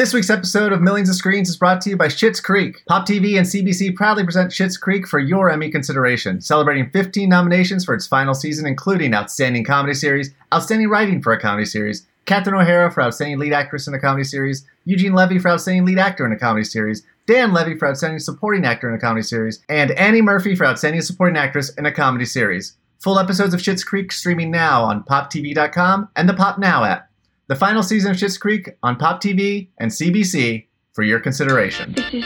This week's episode of Millions of Screens is brought to you by Schitt's Creek. Pop TV and CBC proudly present Schitt's Creek for your Emmy consideration, celebrating 15 nominations for its final season, including Outstanding Comedy Series, Outstanding Writing for a Comedy Series, Catherine O'Hara for Outstanding Lead Actress in a Comedy Series, Eugene Levy for Outstanding Lead Actor in a Comedy Series, Dan Levy for Outstanding Supporting Actor in a Comedy Series, and Annie Murphy for Outstanding Supporting Actress in a Comedy Series. Full episodes of Schitt's Creek streaming now on PopTV.com and the Pop Now app. The final season of Schitt's Creek on Pop TV and CBC for your consideration. This is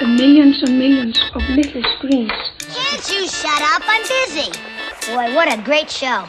a millions and millions of little screens. Can't you shut up? I'm busy. Boy, what a great show.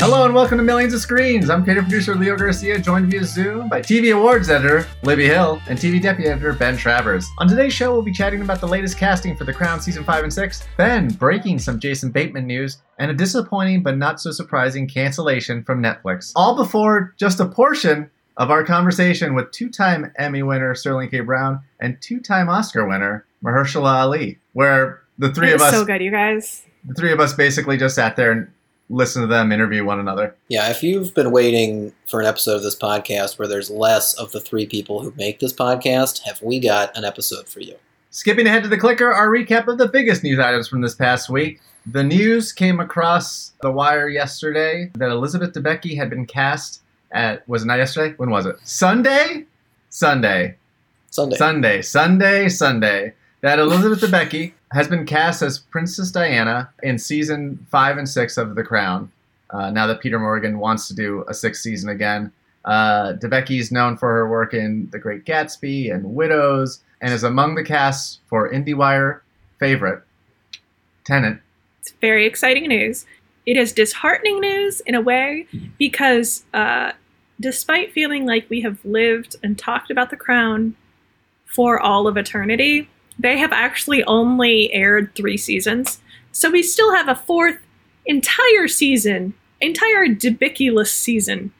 Hello and welcome to Millions of Screens. I'm creative producer Leo Garcia, joined via Zoom by TV Awards editor Libby Hill and TV deputy editor Ben Travers. On today's show, we'll be chatting about the latest casting for The Crown season 5 and 6, Ben breaking some Jason Bateman news, and a disappointing but not so surprising cancellation from Netflix. All before just a portion of our conversation with two time Emmy winner Sterling K. Brown and two time Oscar winner Mahershala Ali, where the three It of us so good, you guys. the three of us basically just sat there and listened to them interview one another. Yeah, if you've been waiting for an episode of this podcast where there's less of the three people who make this podcast, have we got an episode for you? Skipping ahead to the clicker, our recap of the biggest news items from this past week. The news came across the wire yesterday that Elizabeth Debicki had been cast at was it not yesterday? When was it? Sunday? Sunday. Sunday. Sunday. Sunday. Sunday. That Elizabeth Debicki has been cast as Princess Diana in season five and six of The Crown. Uh, now that Peter Morgan wants to do a sixth season again. Uh, Debicki is known for her work in The Great Gatsby and Widows, and is among the cast for IndieWire favorite Tenet. It's very exciting news. It is disheartening news in a way because uh, despite feeling like we have lived and talked about the crown for all of eternity, they have actually only aired three seasons. So we still have a fourth entire season, entire debiculous season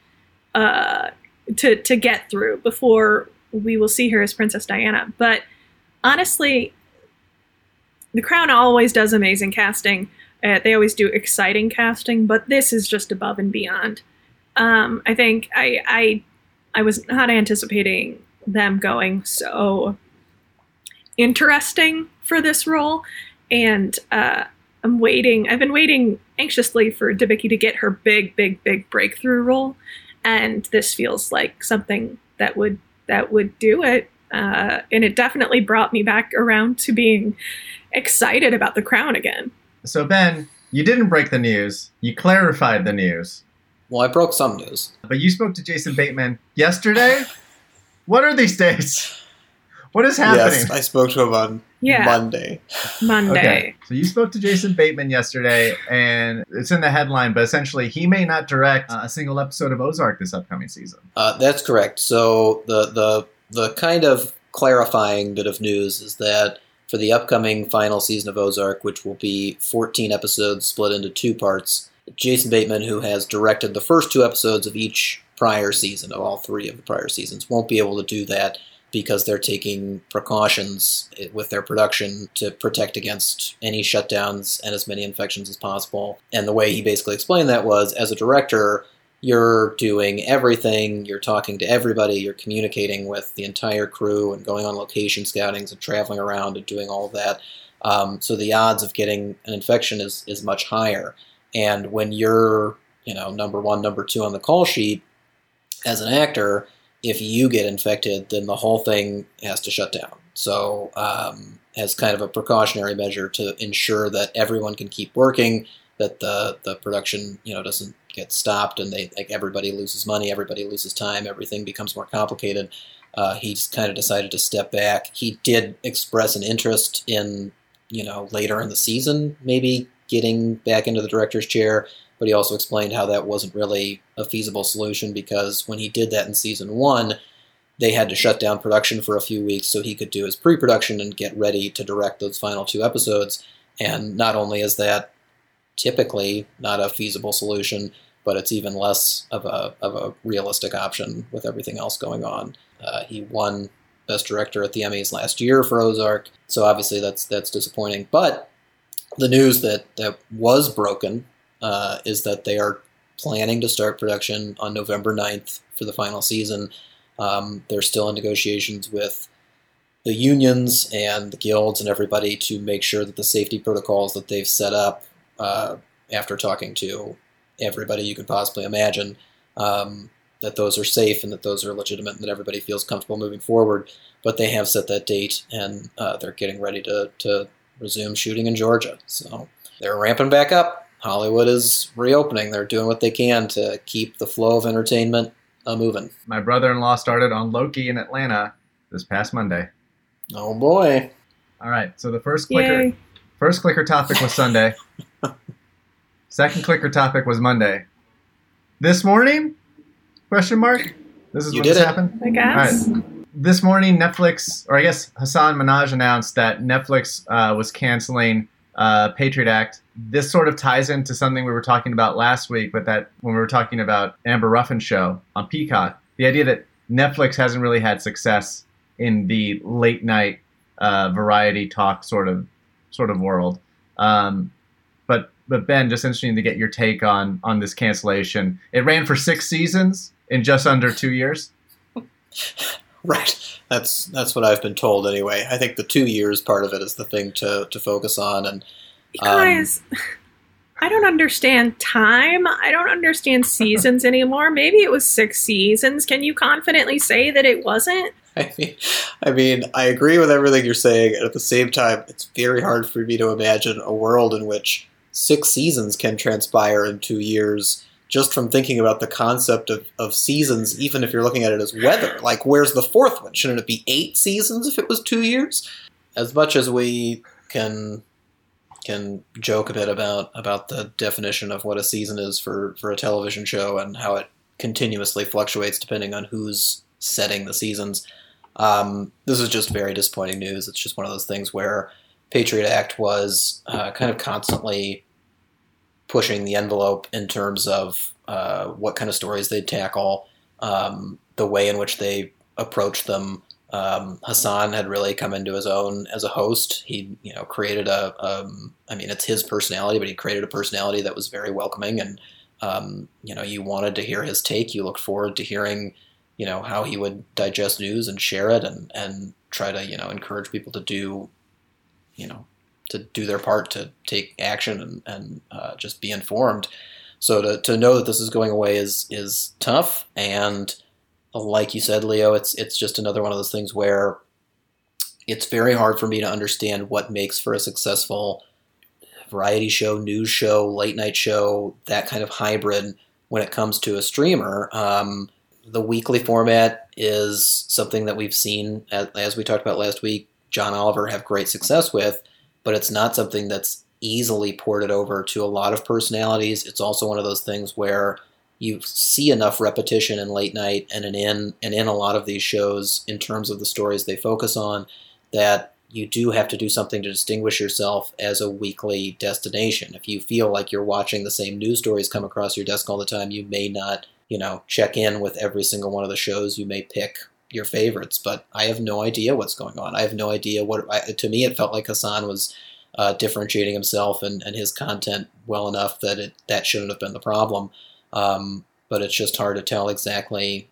uh, to, to get through before we will see her as Princess Diana. But honestly, The Crown always does amazing casting. Uh, they always do exciting casting, but this is just above and beyond. Um, I think I, I I was not anticipating them going so interesting for this role, and uh, I'm waiting. I've been waiting anxiously for Debicki to get her big, big, big breakthrough role, and this feels like something that would that would do it. Uh, and it definitely brought me back around to being excited about the crown again. So, Ben, you didn't break the news, you clarified the news. Well, I broke some news. But you spoke to Jason Bateman yesterday? what are these days? What is happening? Yes, I spoke to him on Yeah. Monday. Monday. Okay, so you spoke to Jason Bateman yesterday, and it's in the headline, but essentially, he may not direct uh, a single episode of Ozark this upcoming season. Uh, that's correct. So the the the kind of clarifying bit of news is that for the upcoming final season of Ozark, which will be 14 episodes split into two parts, Jason Bateman, who has directed the first two episodes of each prior season, of all three of the prior seasons, won't be able to do that because they're taking precautions with their production to protect against any shutdowns and as many infections as possible. And the way he basically explained that was as a director, you're doing everything, you're talking to everybody, you're communicating with the entire crew and going on location scoutings and traveling around and doing all that. Um, so the odds of getting an infection is, is much higher. And when you're, you know, number one, number two on the call sheet as an actor, if you get infected, then the whole thing has to shut down. So, um, as kind of a precautionary measure to ensure that everyone can keep working, that the the production you know doesn't get stopped, and they like everybody loses money, everybody loses time, everything becomes more complicated. Uh, he's kind of decided to step back. He did express an interest in you know later in the season maybe getting back into the director's chair but he also explained how that wasn't really a feasible solution because when he did that in season one, they had to shut down production for a few weeks so he could do his pre production and get ready to direct those final two episodes. And not only is that typically not a feasible solution, but it's even less of a, of a realistic option with everything else going on. Uh, he won Best Director at the Emmys last year for Ozark, so obviously that's that's disappointing. But the news that, that was broken uh, is that they are planning to start production on November 9th for the final season. Um, they're still in negotiations with the unions and the guilds and everybody to make sure that the safety protocols that they've set up uh, after talking to everybody you could possibly imagine um, that those are safe and that those are legitimate and that everybody feels comfortable moving forward. But they have set that date and uh, they're getting ready to, to resume shooting in Georgia. So they're ramping back up. Hollywood is reopening. They're doing what they can to keep the flow of entertainment uh, moving. My brother-in-law started on Loki in Atlanta this past Monday. Oh boy! All right, so the first clicker, Yay. first clicker topic was Sunday. Second clicker topic was Monday. This morning? Question mark. This is You when did this it. happened. I guess. This morning, Netflix, or I guess Hasan Minhaj announced that Netflix uh, was canceling uh, Patriot Act. This sort of ties into something we were talking about last week, but that when we were talking about Amber Ruffin show on Peacock, the idea that Netflix hasn't really had success in the late night uh, variety talk sort of sort of world. Um, but but Ben, just interesting to get your take on on this cancellation. It ran for six seasons in just under two years. Right. That's that's what I've been told anyway. I think the two years part of it is the thing to, to focus on, and guys, um, I don't understand time. I don't understand seasons anymore. Maybe it was six seasons. Can you confidently say that it wasn't? I mean, I mean, I agree with everything you're saying, and at the same time, it's very hard for me to imagine a world in which six seasons can transpire in two years. Just from thinking about the concept of, of seasons, even if you're looking at it as weather, like where's the fourth one? Shouldn't it be eight seasons if it was two years? As much as we can can joke a bit about about the definition of what a season is for for a television show and how it continuously fluctuates depending on who's setting the seasons. Um, this is just very disappointing news. It's just one of those things where Patriot Act was uh, kind of constantly pushing the envelope in terms of uh, what kind of stories they'd tackle, um, the way in which they approached them. Um, Hasan had really come into his own as a host. He, you know, created a. Um, I mean, it's his personality, but he created a personality that was very welcoming, and um, you know, you wanted to hear his take. You looked forward to hearing you know how he would digest news and share it and and try to you know encourage people to do you know to do their part to take action and, and uh, just be informed. So to, to know that this is going away is is tough. And like you said leo it's it's just another one of those things where it's very hard for me to understand what makes for a successful variety show news show late night show that kind of hybrid when it comes to a streamer. Um, the weekly format is something that we've seen, as, as we talked about last week, John Oliver have great success with, but it's not something that's easily ported over to a lot of personalities. It's also one of those things where you see enough repetition in late night and in, and in a lot of these shows in terms of the stories they focus on that you do have to do something to distinguish yourself as a weekly destination. If you feel like you're watching the same news stories come across your desk all the time, you may not you know, check in with every single one of the shows. You may pick your favorites, but I have no idea what's going on. I have no idea what. I, to me, it felt like Hasan was uh, differentiating himself and, and his content well enough that it that shouldn't have been the problem. Um, but it's just hard to tell exactly,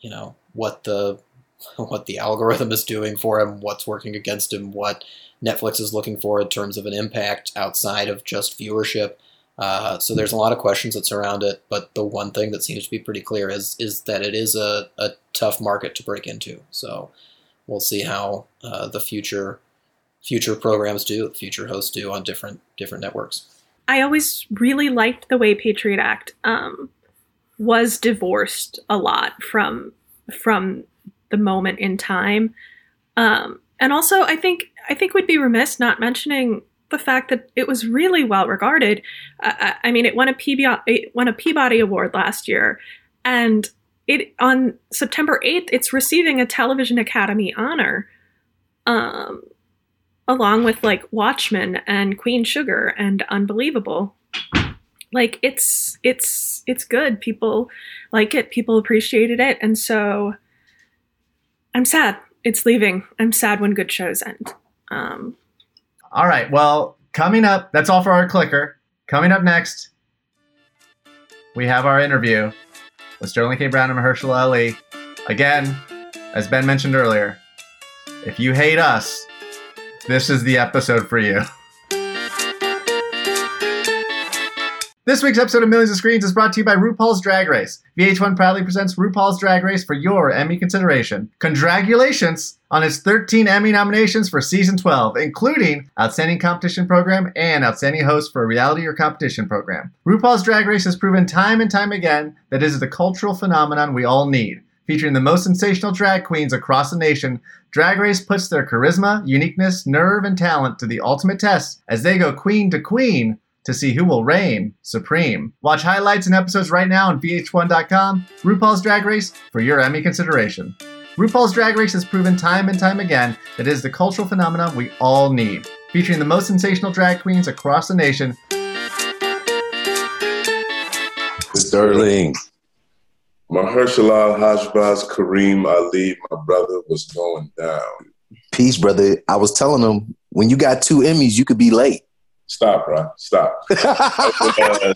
you know, what the what the algorithm is doing for him, what's working against him, what Netflix is looking for in terms of an impact outside of just viewership. Uh, so there's a lot of questions that surround it, but the one thing that seems to be pretty clear is is that it is a, a tough market to break into. So we'll see how uh, the future future programs do, future hosts do on different different networks. I always really liked the way Patriot Act um, was divorced a lot from from the moment in time, um, and also I think I think we'd be remiss not mentioning the fact that it was really well regarded. Uh, I mean, it won a Peabody, it won a Peabody Award last year, and it on September eighth, it's receiving a Television Academy honor, um, along with like Watchmen and Queen Sugar and Unbelievable. Like it's it's it's good. People like it. People appreciated it, and so I'm sad it's leaving. I'm sad when good shows end. Um, All right. Well, coming up, that's all for our clicker. Coming up next, we have our interview with Sterling K. Brown and Mahershala Ali. Again, as Ben mentioned earlier, if you hate us, this is the episode for you. This week's episode of Millions of Screens is brought to you by RuPaul's Drag Race. VH1 proudly presents RuPaul's Drag Race for your Emmy consideration. Congratulations on its 13 Emmy nominations for season 12, including Outstanding Competition Program and Outstanding Host for a Reality or Competition Program. RuPaul's Drag Race has proven time and time again that it is the cultural phenomenon we all need. Featuring the most sensational drag queens across the nation, Drag Race puts their charisma, uniqueness, nerve, and talent to the ultimate test as they go queen to queen to see who will reign supreme. Watch highlights and episodes right now on VH1.com. RuPaul's Drag Race for your Emmy consideration. RuPaul's Drag Race has proven time and time again that it is the cultural phenomenon we all need. Featuring the most sensational drag queens across the nation, Sterling. Mahershala Hajbaz Kareem Ali, my brother, was going down. Peace, brother. I was telling him when you got two Emmys, you could be late. Stop, bro. Stop. I was,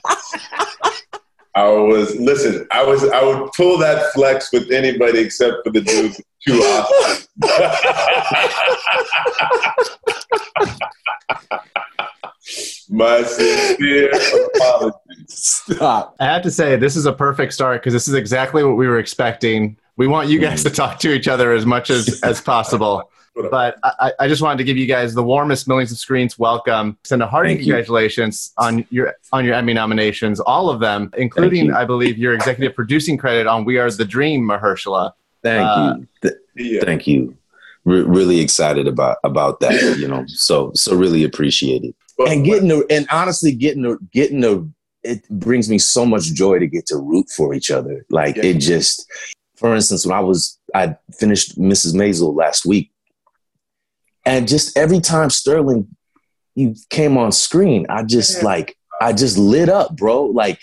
I was listen. I was. I would pull that flex with anybody except for the dude too two Oscars. My sincere apologies. Stop. I have to say, this is a perfect start because this is exactly what we were expecting. We want you guys mm. to talk to each other as much as, as possible. But I, I just wanted to give you guys the warmest millions of screens welcome. Send a hearty Thank you. congratulations on your on your Emmy nominations, all of them, including. I believe your executive producing credit on "We Are the Dream," Mahershala. Thank Uh, you. Th- Yeah. Thank you. Re- really excited about about that. You know, so so really appreciate it. But- And getting the and honestly getting the getting the it brings me so much joy to get to root for each other. Like Yeah. it just, for instance, when I was I finished Mrs. Maisel last week, and just every time Sterling you came on screen, I just like I just lit up, bro. Like,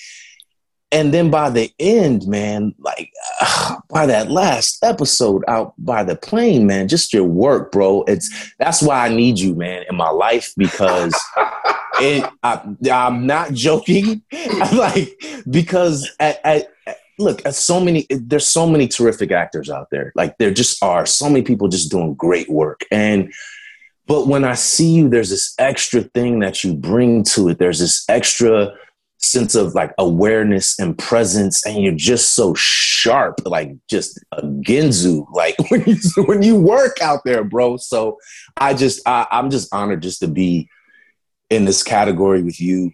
and then by the end, man, like by that last episode out by the plane, man, just your work, bro. It's that's why I need you, man, in my life because it. I, I'm not joking. I'm like because at, at, look, at so many, uh, there's so many terrific actors out there. Like there just are so many people just doing great work and. But when I see you, there's this extra thing that you bring to it. There's this extra sense of like awareness and presence, and you're just so sharp, like just a Ginsu, like when you when you work out there, bro. So I just I, I'm just honored just to be in this category with you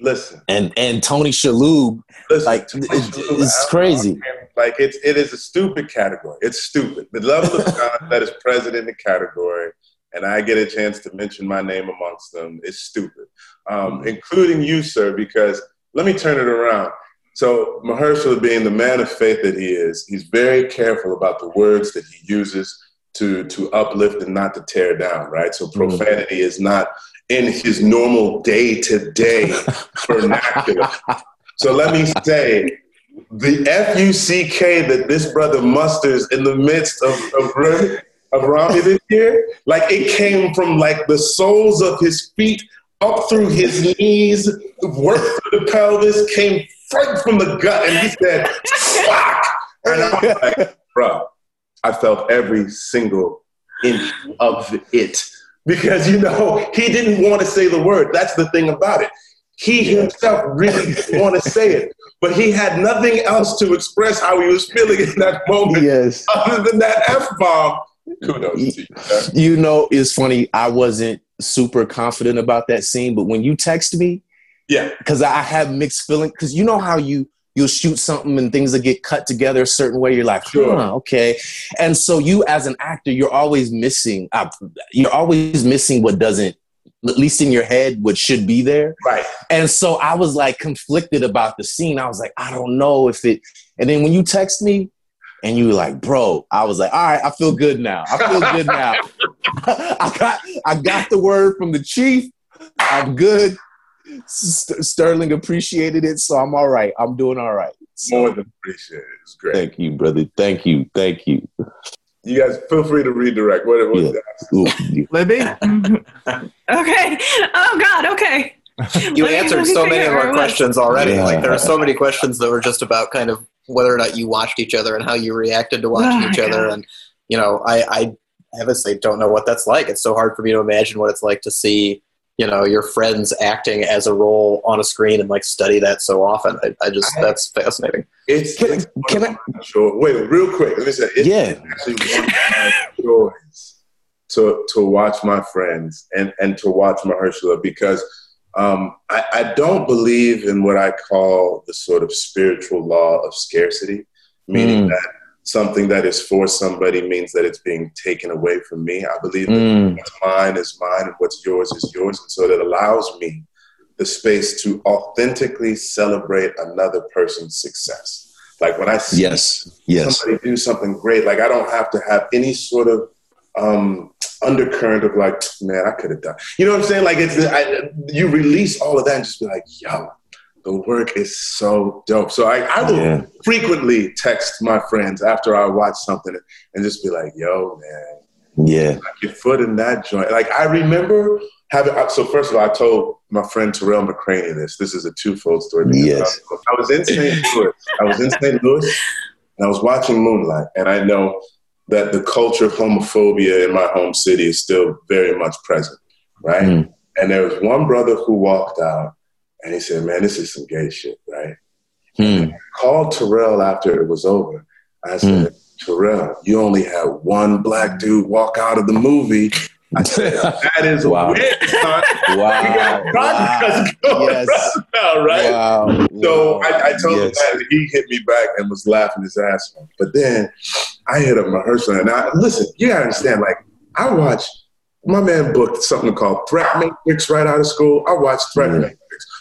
Listen, and and Tony Shalhoub. listen. Like to it- my it's crazy. Like it's it is a stupid category. It's stupid. The level of talent that is present in the category, and I get a chance to mention my name amongst them is stupid, um, including you, sir. Because let me turn it around. So Mahershala, being the man of faith that he is, he's very careful about the words that he uses to to uplift and not to tear down. Right. So profanity is not in his normal day to day vernacular. So let me say, the F U C K that this brother musters in the midst of of, of Rami this year, like it came from like the soles of his feet up through his knees, worked through the pelvis, came right from the gut, and he said, "Fuck!" And I was like, "Bro, I felt every single inch of it." Because you know he didn't want to say the word. That's the thing about it. He himself really didn't want to say it, but he had nothing else to express how he was feeling in that moment Yes. other than that f bomb. Kudos to you. You know, it's funny. I wasn't super confident about that scene, but when you text me, Yeah, because I have mixed feelings. Because you know how you you'll shoot something and things will get cut together a certain way. You're like, Sure. huh, okay. And so you, as an actor, you're always missing. Uh, you're always missing what doesn't, at least in your head, what should be there. right. And so I was like conflicted about the scene. I was like, I don't know if it. And then when you text me. And you were like, bro, I was like, all right, I feel good now. I feel good now. I got I got the word from the chief. I'm good. St- Sterling appreciated it, so I'm all right. I'm doing all right. So, More than appreciated. It's great. thank you, brother. Thank you. Thank you. You guys feel free to redirect. What, what Yeah. Ooh, Libby, okay. Oh God. Okay. You Let answered let me so many of our questions already. Yeah. Like there are so many questions that were just about kind of whether or not you watched each other and how you reacted to watching Oh, each my other. And you know, I, I honestly don't know what that's like. It's so hard for me to imagine what it's like to see you know your friends acting as a role on a screen and like study that so often. I, I just that's fascinating. It's, Can- it's can one of my joy- Wait, real quick. Let me say, it's Yeah. actually one of my joys to to watch my friends and and to watch Mahershala because um, I, I don't believe in what I call the sort of spiritual law of scarcity, meaning Mm. that something that is for somebody means that it's being taken away from me. I believe that Mm. what's mine is mine and what's yours is yours. And so that allows me the space to authentically celebrate another person's success. Like when I see Yes. Yes. somebody do something great, like I don't have to have any sort of um, undercurrent of like, man, I could have done. You know what I'm saying? Like it's I, you release all of that and just be like, yo, the work is so dope. So I, I will Yeah. frequently text my friends after I watch something and just be like, yo, man, Yeah. your foot in that joint. Like I remember having. So first of all, I told my friend Tarell McCraney this. This is a twofold story. Yes. I was in St. Louis. I was in St. Louis, and I was watching Moonlight, and I know that the culture of homophobia in my home city is still very much present, right? Mm. And there was one brother who walked out, and he said, "Man, this is some gay shit, right?" Hmm. called Tarell after it was over. I said, Tarell, you only had one black dude walk out of the movie. I said, that is a Wow. win, son. We got Wow. going Yes. now, right? Wow. So Wow. I, I told him that, he hit me back and was laughing his ass off. But then I hit up Mahershala, and I listen. You gotta understand, like I watched. My man booked something called Threat Matrix right out of school. I watched Threat Yeah. Matrix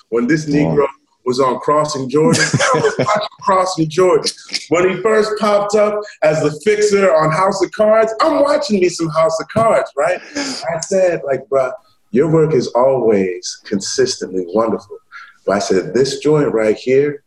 when this. Negro was on Crossing Jordan. I was watching Crossing Jordan when he first popped up as the fixer on House of Cards. I'm watching me some House of Cards, right? I said, like, bruh, your work is always consistently wonderful. But I said, this joint right here,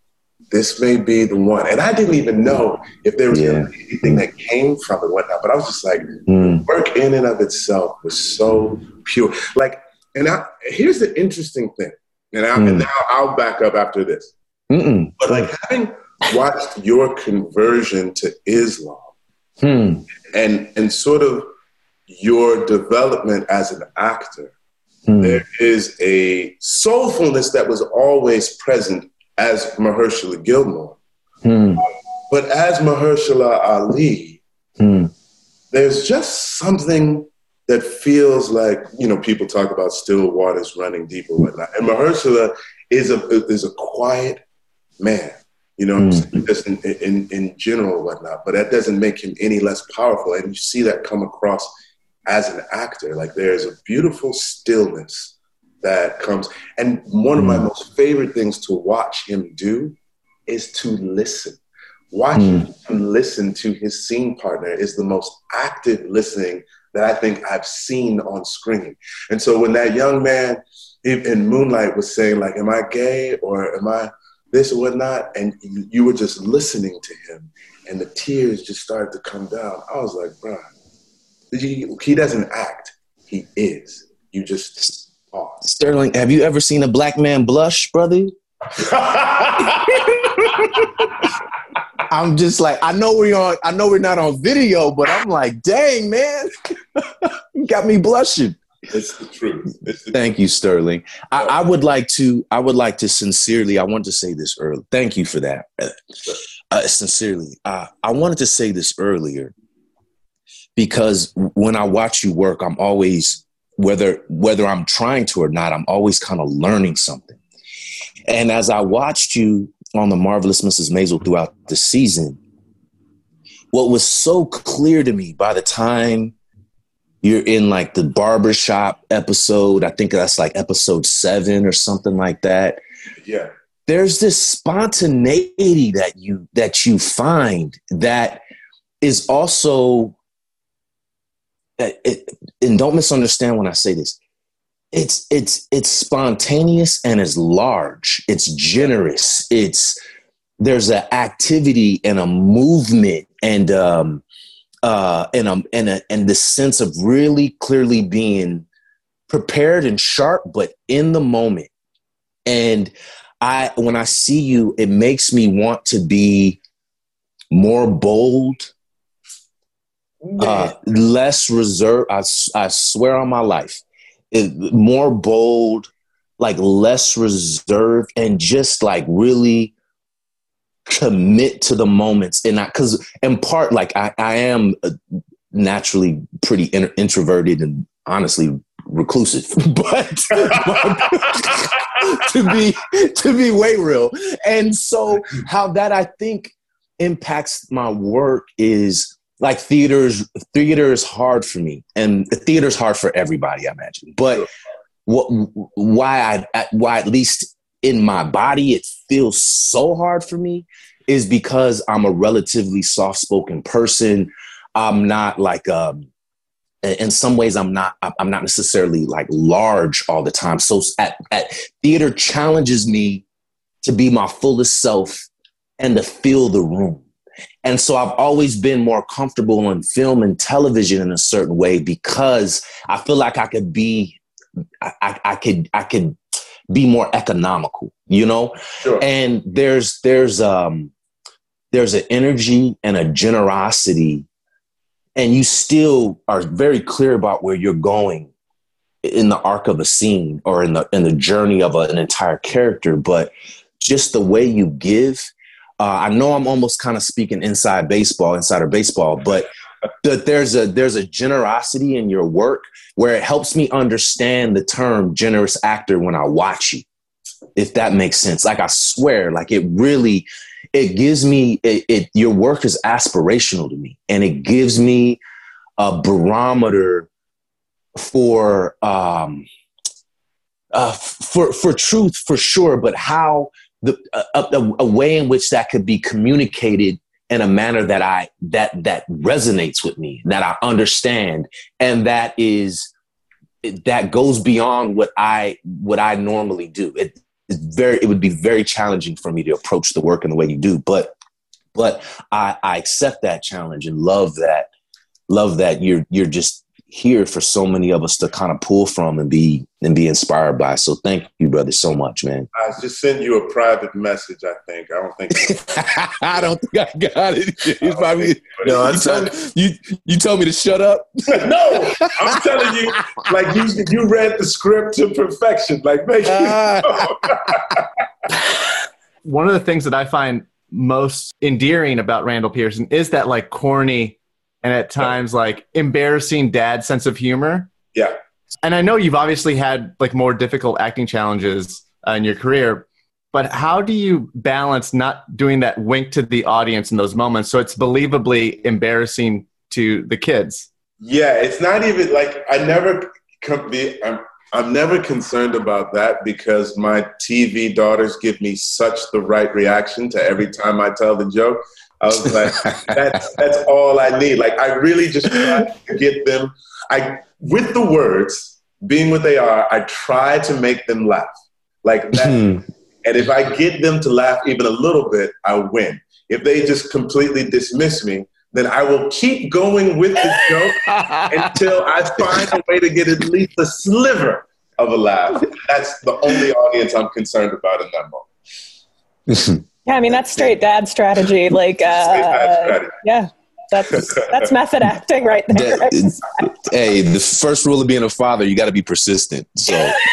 this may be the one. And I didn't even know if there was Yeah. anything that came from it, whatnot. But I was just like, Hmm. work in and of itself was so pure. Like, and I, here's the interesting thing, and, I, and Hmm. now I'll back up after this. Mm-mm. But like having watched your conversion to Islam Hmm. and and sort of your development as an actor, Hmm. there is a soulfulness that was always present as Mahershala Gilmore. Hmm. But as Mahershala Ali, there's just something that feels like you know people talk about still waters running deep or whatnot, and Mahershala is a is a quiet man. You know, what just in, in in general whatnot, but that doesn't make him any less powerful. And you see that come across as an actor. Like there's a beautiful stillness that comes, and one of my hmm. most favorite things to watch him do is to listen. Watching hmm. him listen to his scene partner is the most active listening that I think I've seen on screen. And so when that young man in in Moonlight was saying, like, am I gay or am I this or whatnot? And you you were just listening to him and the tears just started to come down. I was like, bro, he, he doesn't act, he is. You just pause. Sterling, have you ever seen a black man blush, brother? I'm just like, I know we're on, I know we're not on video, but I'm like, dang, man, you got me blushing. it's the truth. It's the Thank you, Sterling. I, I would like to, I would like to sincerely, I want to say this early. Thank you for that. Uh, uh, sincerely, uh, I wanted to say this earlier because when I watch you work, I'm always, whether whether I'm trying to or not, I'm always kind of learning something. And as I watched you on the marvelous Mrs. Maisel throughout the season, what was so clear to me by the time you're in like the barbershop episode, I think that's like episode seven or something like that. Yeah. There's this spontaneity that you that you find that is also it, it, and don't misunderstand when I say this. It's it's it's spontaneous and it's large. It's generous. It's there's an activity and a movement and um uh and um and a and the sense of really clearly being prepared and sharp, but in the moment. And I when I see you, it makes me want to be more bold, uh, less reserved. I, I swear on my life, it, more bold, like less reserved, and just like really commit to the moments. And I, because in part, like I, I am uh, naturally pretty in- introverted and honestly reclusive, but to be to be way real. And so how that I think impacts my work is like theaters theater is hard for me and theater is hard for everybody i imagine. But what why i why at least in my body it feels so hard for me is because i'm a relatively soft-spoken person. I'm not like um in some ways i'm not i'm not necessarily like large all the time. So at, at theater challenges me to be my fullest self and to fill the room and so I've always been more comfortable on film and television in a certain way because I feel like I could be, I, I, could, I could be more economical, you know. Sure. And there's there's um there's an energy and a generosity, and you still are very clear about where you're going in the arc of a scene or in the in the journey of a, an entire character, but just the way you give uh, I know I'm almost kind of speaking inside baseball, insider baseball, but that there's a there's a generosity in your work where it helps me understand the term generous actor when I watch you, if that makes sense. Like I swear, like it really it gives me it, it your work is aspirational to me, and it gives me a barometer for um uh for for truth for sure, but how the a, a, a, way in which that could be communicated in a manner that I that that resonates with me, that I understand, and that is that goes beyond what I what I normally do. It is very it would be very challenging for me to approach the work in the way you do, but but I, I accept that challenge and love that love that you're you're just here for so many of us to kind of pull from and be and be inspired by. So thank you, brother, so much, man. I just sent you a private message. I think. I don't think. I don't think I got it. It's probably No, you told, me, you you told me to shut up. no, I'm telling you, like you you read the script to perfection. Like make ah. One of the things that I find most endearing about Randall Pearson is that like corny and at times like embarrassing dad sense of humor. Yeah. And I know you've obviously had like more difficult acting challenges uh, in your career, but how do you balance not doing that wink to the audience in those moments so it's believably embarrassing to the kids? Yeah, it's not even like I never I'm I'm never concerned about that because my TV daughters give me such the right reaction to every time I tell the joke. I was like, that's that's all I need. Like I really just try to get them. I with the words being what they are, I try to make them laugh. Like that. Hmm. and if I get them to laugh even a little bit, I win. If they just completely dismiss me, then I will keep going with the joke until I find a way to get at least a sliver of a laugh. That's the only audience I'm concerned about in that moment. Yeah, I mean that's straight dad strategy. Like, uh, strategy. yeah, that's that's method acting right there. hey, the first rule of being a father, you got to be persistent. So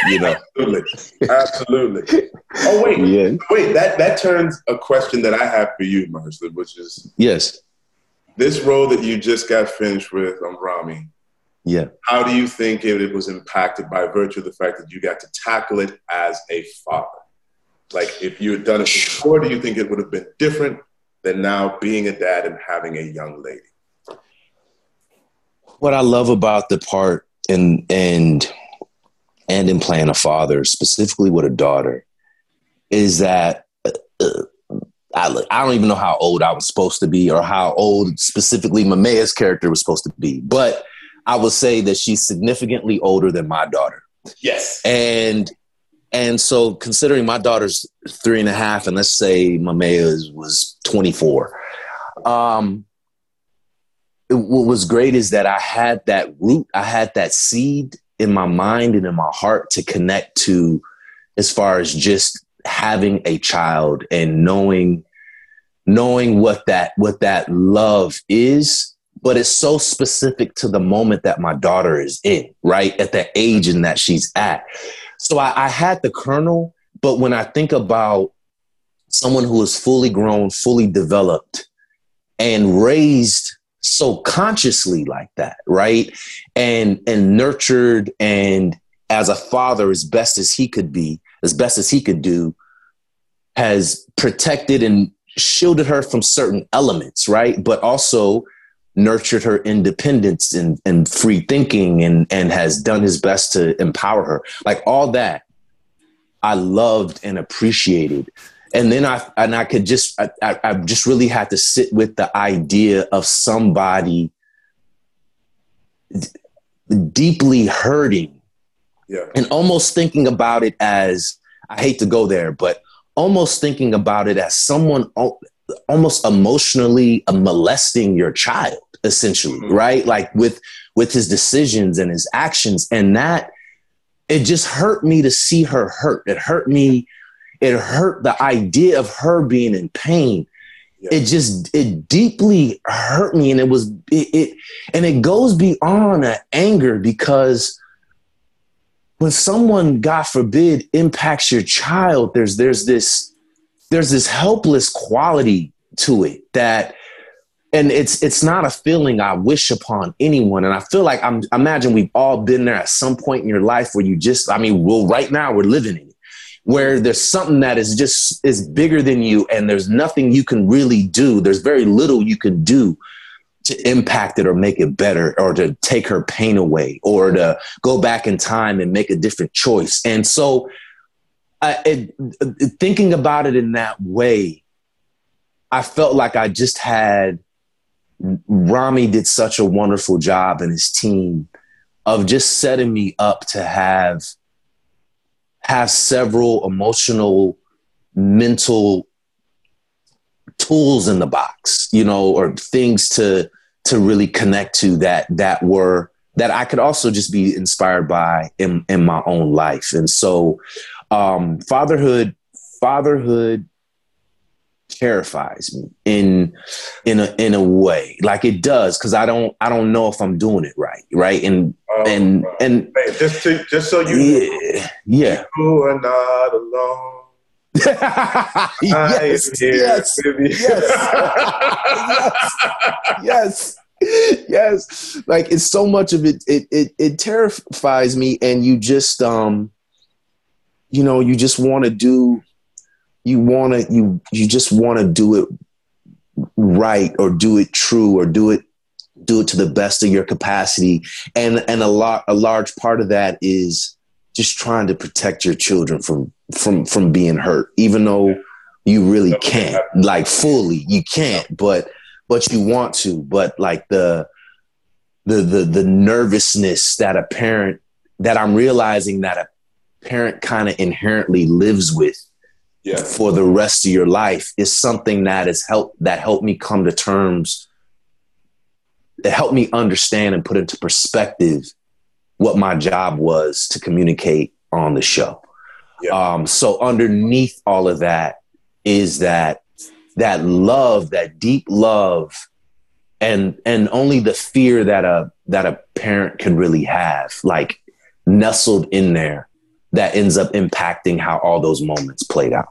you know, absolutely, absolutely. Oh wait, Yeah. wait. That that turns a question that I have for you, Marshall, which is yes, this role that you just got finished with on Rami. yeah. How do you think it, it was impacted by virtue of the fact that you got to tackle it as a father? Like, if you had done it before, do you think it would have been different than now being a dad and having a young lady? What I love about the part and and and in playing a father, specifically with a daughter, is that uh, uh, I, I don't even know how old I was supposed to be or how old specifically MaameYaa's character was supposed to be, but I would say that she's significantly older than my daughter. Yes. And and so considering my daughter's three and a half, and let's say MaameYaa was 24, um, it- what was great is that I had that root, I had that seed in my mind and in my heart to connect to as far as just having a child and knowing knowing what that what that love is. But it's so specific to the moment that my daughter is in right? At the age in that she's at so I, I had the kernel but when i think about someone who is fully grown fully developed and raised so consciously like that right? And and nurtured and as a father as best as he could be as best as he could do has protected and shielded her from certain elements right? But also nurtured her independence and, and free thinking and, and has done his best to empower her. Like all that i loved and appreciated. And then I and I could just I, I, I just really had to sit with the idea of somebody d- deeply hurting, Yeah. and almost thinking about it as I hate to go there, but almost thinking about it as someone al- almost emotionally molesting your child, essentially, Mhm. right? Like with with his decisions and his actions, and that it just hurt me to see her hurt. It hurt me it hurt the idea of her being in pain Yeah. it just it deeply hurt me and it was it, it and it goes beyond anger because when someone god forbid impacts your child there's there's this there's this helpless quality to it that and it's it's not a feeling i wish upon anyone. And i feel like i'm I imagine we've all been there at some point in your life where you just i mean well right now we're living in it where there's something that is just is bigger than you and there's nothing you can really do. There's very little you can do to impact it or make it better or to take her pain away or to go back in time and make a different choice. And so I, it, thinking about it in that way i felt like i just had rami did such a wonderful job and his team of just setting me up to have have several emotional mental tools in the box you know or things to to really connect to that that were that i could also just be inspired by in in my own life. And so um fatherhood fatherhood terrifies me in in a in a way like it does because i don't i don't know if i'm doing it right right and Um, and and man, just to, just so you yeah yeah you are not alone. Yes, here yes, with you. yes, yes. Like it's so much of it, it, it, it terrifies me. And you just, um, you know, you just want to do, you want to, you, you just want to do it right or do it true or do it, do it to the best of your capacity. And, and a lot, a large part of that is just trying to protect your children from, from, from being hurt, even though you really can't like fully. You can't but but you want to. But like the the the the nervousness that a parent that i'm realizing that a parent kind of inherently lives with Yeah. for the rest of your life is something that has helped that helped me come to terms that helped me understand and put into perspective what my job was to communicate on the show Yeah. um, so underneath all of that is that that love, that deep love, and and only the fear that a that a parent can really have, like nestled in there, that ends up impacting how all those moments played out.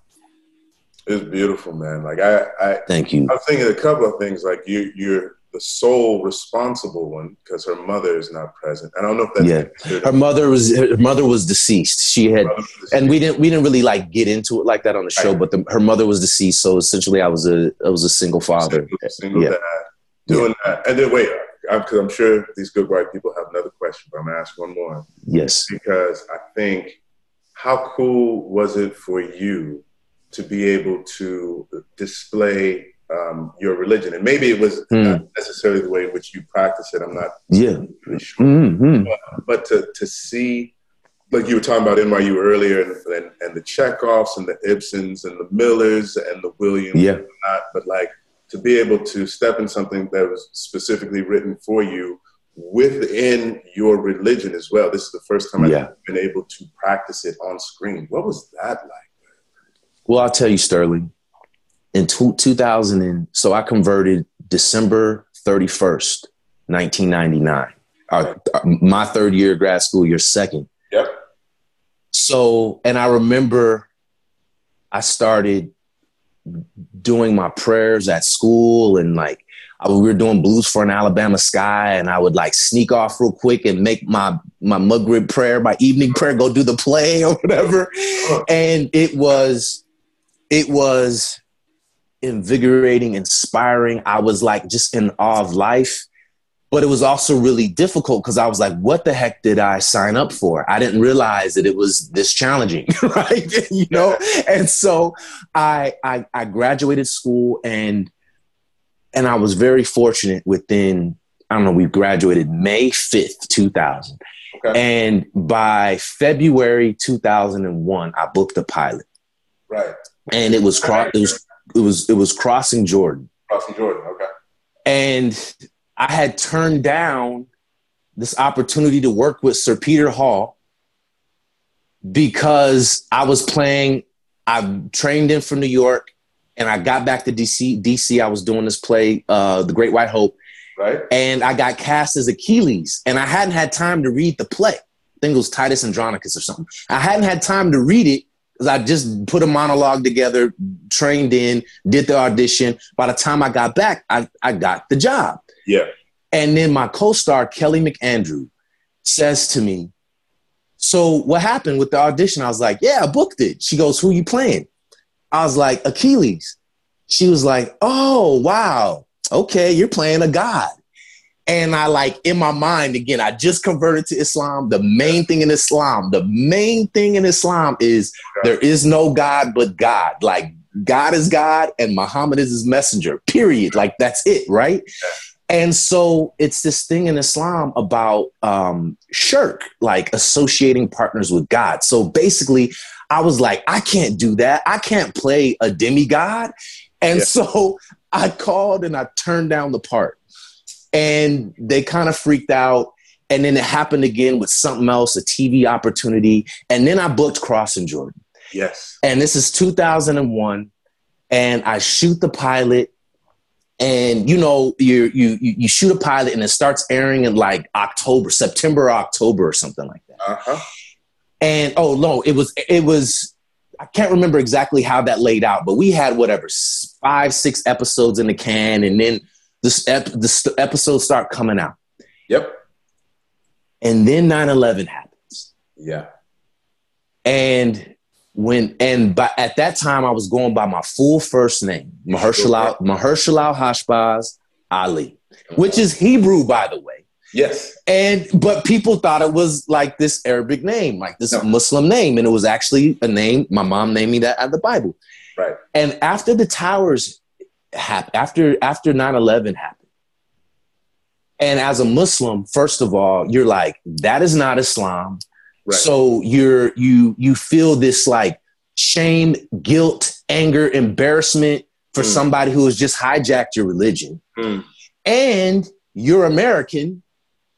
It's beautiful, man. Like I, I, Thank you. I'm thinking a couple of things. Like you, you're the sole responsible one because her mother is not present. I don't know if that's Yeah. Her mother was her mother was deceased. She had and we didn't we didn't really like get into it like that on the show, Right. but the, her mother was deceased, so essentially I was a I was a single father. Single, single Yeah. dad doing that. And then wait, because I'm sure these good white people have another question, but I'm gonna ask one more Yes. because I think how cool was it for you to be able to display um, your religion? And maybe it was Hmm. not necessarily the way in which you practice it. I'm not Yeah. really sure. hmm but to to see like you were talking about NYU earlier and, and, and the Chekhovs and the Ibsens and the Millers and the Williams Yeah. and whatnot, but like to be able to step in something that was specifically written for you within your religion as well. This is the first time Yeah. I've been able to practice it on screen. What was that like? Well, I'll tell you, Sterling. In two, 2000, and so I converted December 31st, 1999. Our, my third year of grad school, your second. Yep. So, and I remember I started doing my prayers at school and like I, we were doing blues for an Alabama sky and I would like sneak off real quick and make my my Maghrib prayer, my evening prayer, go do the play or whatever. And it was it was invigorating, inspiring. I was like just in awe of life. But it was also really difficult because I was like, what the heck did I sign up for? I didn't realize that it was this challenging, right? you know? And so I, I I graduated school and and I was very fortunate within, I don't know, we graduated May 5th, 2000. Okay. And by February 2001, I booked a pilot. Right. And it was cro- it was it was it was crossing Jordan. Crossing Jordan. Okay. And I had turned down this opportunity to work with Sir Peter Hall because I was playing, I trained in from New York and I got back to DC. DC, I was doing this play, uh, The Great White Hope, Right. and I got cast as Achilles, and I hadn't had time to read the play. I think it was Titus Andronicus or something. I hadn't had time to read it because I just put a monologue together, trained in, did the audition. By the time I got back, I, I got the job. Yeah. And then my co-star Kelly McAndrew says to me, "So what happened with the audition?" I was like, "Yeah, I booked it." She goes, "Who you playing?" I was like, "Achilles." She was like, "Oh, wow. Okay, you're playing a god." And I like in my mind again, I just converted to Islam. The main thing in Islam, the main thing in Islam is there is no God but God. Like God is God and Muhammad is his messenger. Period. Like that's it, right? And so it's this thing in Islam about um, shirk, like associating partners with God. So basically, I was like, I can't do that. I can't play a demigod. And Yeah. so I called and I turned down the part. And they kind of freaked out. And then it happened again with something else, a TV opportunity. And then I booked Crossing Jordan Yes. and this is 2001 and i shoot the pilot and you know you you you shoot a pilot and it starts airing in like october september october or something like that Uh huh. and oh no it was it was i can't remember exactly how that laid out but we had whatever five six episodes in the can and then this ep- the episodes start coming out Yep. and then 9-11 happens Yeah. And when and by at that time I was going by my full first name, Mahershala Mahershalalhashbaz Ali, uh-huh. which is Hebrew by the way. Yes. And but people thought it was like this Arabic name, like this No. Muslim name, and it was actually a name. My mom named me that at the Bible. Right. And after the towers happened, after after 9-11 happened, and as a Muslim, first of all, you're like, that is not Islam. Right. So you're you you feel this like shame, guilt, anger, embarrassment for Mm. somebody who has just hijacked your religion, Mm. and you're American.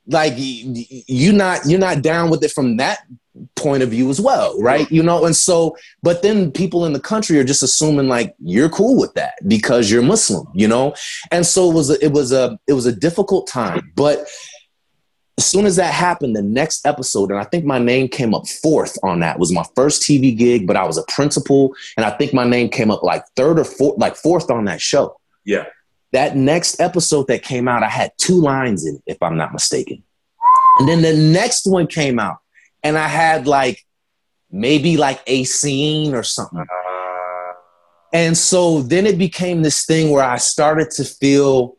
Like you're not you're not down with it from that point of view as well, right? You know, and so but then people in the country are just assuming like you're cool with that because you're Muslim, you know, and so it was a, it was a it was a difficult time, but as soon as that happened, the next episode, and I think my name came up fourth on that, was my first TV gig, but I was a principal, and I think my name came up like third or fourth, like fourth on that show. Yeah. That next episode that came out, I had two lines in it, if I'm not mistaken. And then the next one came out, and I had like maybe like a scene or something. Uh, And so then it became this thing where I started to feel,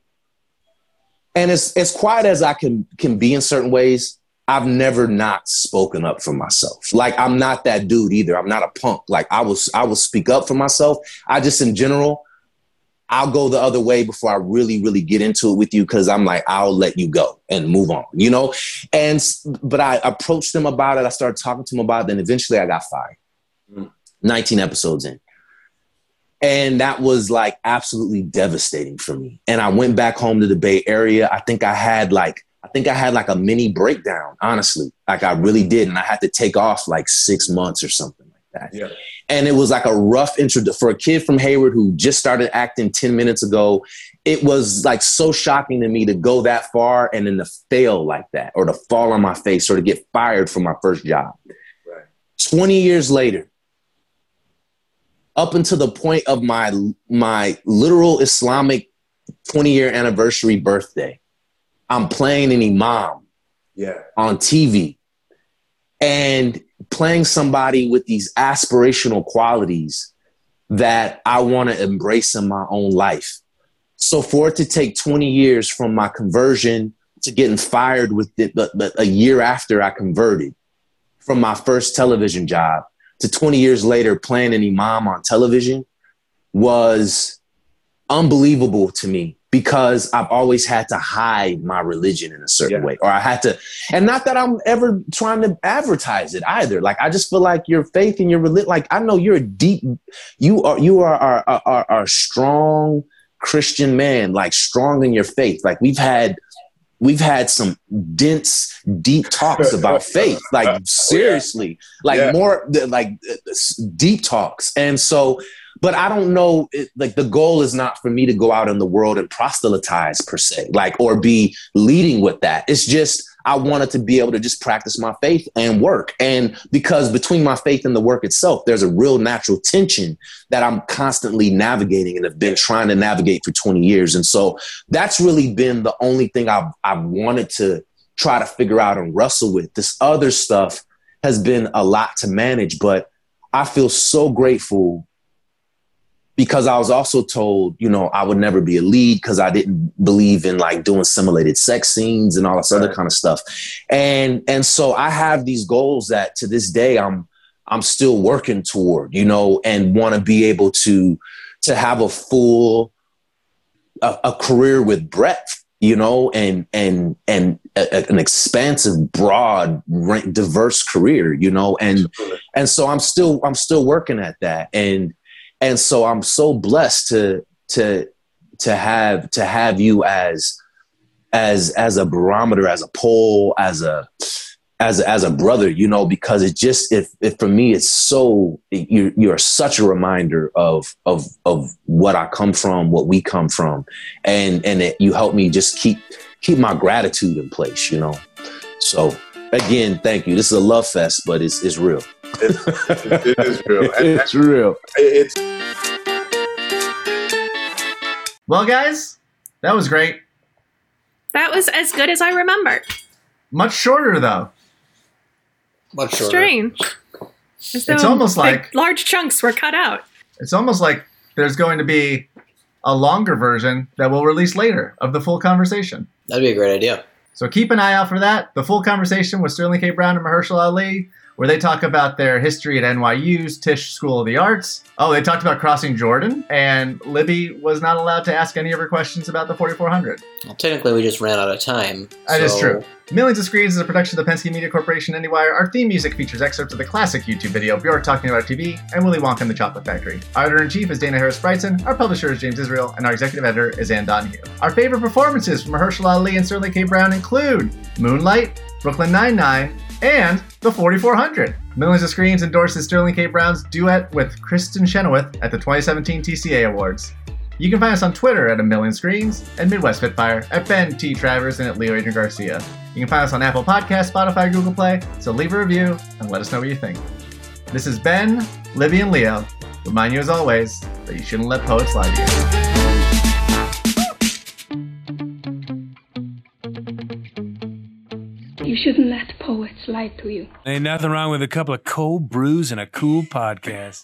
and as as quiet as I can can be in certain ways, I've never not spoken up for myself. Like I'm not that dude either. I'm not a punk. Like I was I will speak up for myself. I just in general, I'll go the other way before I really really get into it with you because I'm like I'll let you go and move on, you know. And but I approached them about it. I started talking to them about it. Then eventually I got fired. Mm. 19 episodes in. And that was like absolutely devastating for me. And I went back home to the Bay Area. I think I had like, I think I had like a mini breakdown, honestly. Like I really did. And I had to take off like six months or something that. Yeah. And it was like a rough intro for a kid from Hayward who just started acting 10 minutes ago. It was like so shocking to me to go that far and then to fail like that or to fall on my face or to get fired from my first job. Right. 20 years later, up until the point of my my literal Islamic 20 year anniversary birthday, I'm playing an imam Yeah. on TV and playing somebody with these aspirational qualities that I want to embrace in my own life. So for it to take 20 years from my conversion to getting fired with it, but, but a year after I converted from my first television job to 20 years later playing an imam on television was unbelievable to me because I've always had to hide my religion in a certain Yeah. way, or I had to, and not that I'm ever trying to advertise it either. Like I just feel like your faith and your religion, like I know you're a deep, you are you are are are, are, strong Christian man, like strong in your faith. Like we've had. We've had some dense, deep talks about faith, like seriously, like Yeah. more like uh, deep talks. And so, but I don't know. It, like the goal is not for me to go out in the world and proselytize per se, like or be leading with that. It's just I wanted to be able to just practice my faith and work. And because between my faith and the work itself, there's a real natural tension that I'm constantly navigating and have been trying to navigate for 20 years. And so that's really been the only thing I've I've wanted to try to figure out and wrestle with. This other stuff has been a lot to manage, but I feel so grateful because I was also told, you know, I would never be a lead because I didn't believe in like doing simulated sex scenes and all this other kind of stuff. And and so I have these goals that to this day I'm I'm still working toward, you know, and want to be able to to have a full a, a career with breadth, you know, and and and a, a- an expansive, broad, diverse career, you know, and Absolutely. and so I'm still I'm still working at that, and and so I'm so blessed to to to have to have you as as as a barometer, as a pole, as a as as a brother, you know, because it just if if for me it's so you you're such a reminder of of of what I come from, what we come from, and and it, you help me just keep keep my gratitude in place, you know. So again, thank you. This is a love fest, but it's it's real. It's, it, it is real. It's real. it's Well, guys, that was great. That was as good as I remember. Much shorter though. Much shorter. Strange. It's almost big- like- large chunks were cut out. It's almost like there's going to be a longer version that we'll release later of the full conversation. That'd be a great idea. So keep an eye out for that. The full conversation with Sterling K. Brown and Mahershala Ali, where they talk about their history at NYU's Tisch School of the Arts. Oh, they talked about crossing Jordan, and Libby was not allowed to ask any of her questions about the 4400. Well, technically, we just ran out of time. That is so- true. Millions of Screens is a production of the Penske Media Corporation IndieWire. Our theme music features excerpts of the classic YouTube video Bjork Talking About TV and Willy Wonka and the Chocolate Factory. Our editor in chief is Dana Harris Bridson, our publisher is James Israel, and our executive editor is Ann Donahue. Our favorite performances from Mahershala Ali and Sterling K. Brown include Moonlight, Brooklyn Nine-Nine, and The 4400. Millions of Screens endorses Sterling K. Brown's duet with Kristin Chenoweth at the 2017 TCA Awards. You can find us on Twitter at A Million Screens and Midwest Spitfire at Ben T. Travers and at Leo Adrian Garcia. You can find us on Apple Podcasts, Spotify, Google Play, so leave a review and let us know what you think. This is Ben, Libby, and Leo. Remind you as always that you shouldn't let poets lie to you. You shouldn't let poets lie to you. Ain't nothing wrong with a couple of cold brews and a cool podcast.